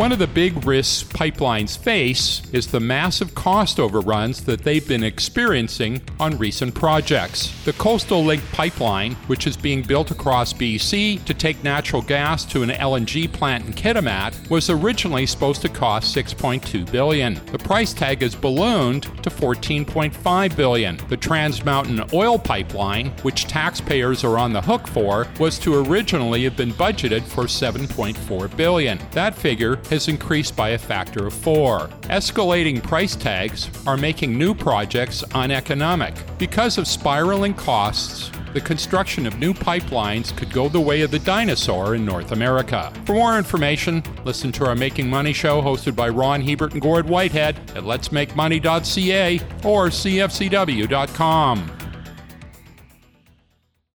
One of the big risks pipelines face is the massive cost overruns that they've been experiencing on recent projects. The Coastal Link pipeline, which is being built across BC to take natural gas to an LNG plant in Kitimat, was originally supposed to cost 6.2 billion. The price tag has ballooned to 14.5 billion. The Trans Mountain oil pipeline, which taxpayers are on the hook for, was to originally have been budgeted for 7.4 billion. That figure has increased by a factor of four. Escalating price tags are making new projects uneconomic. Because of spiraling costs, the construction of new pipelines could go the way of the dinosaur in North America. For more information, listen to our Making Money show hosted by Ron Hebert and Gord Whitehead at letsmakemoney.ca or cfcw.com.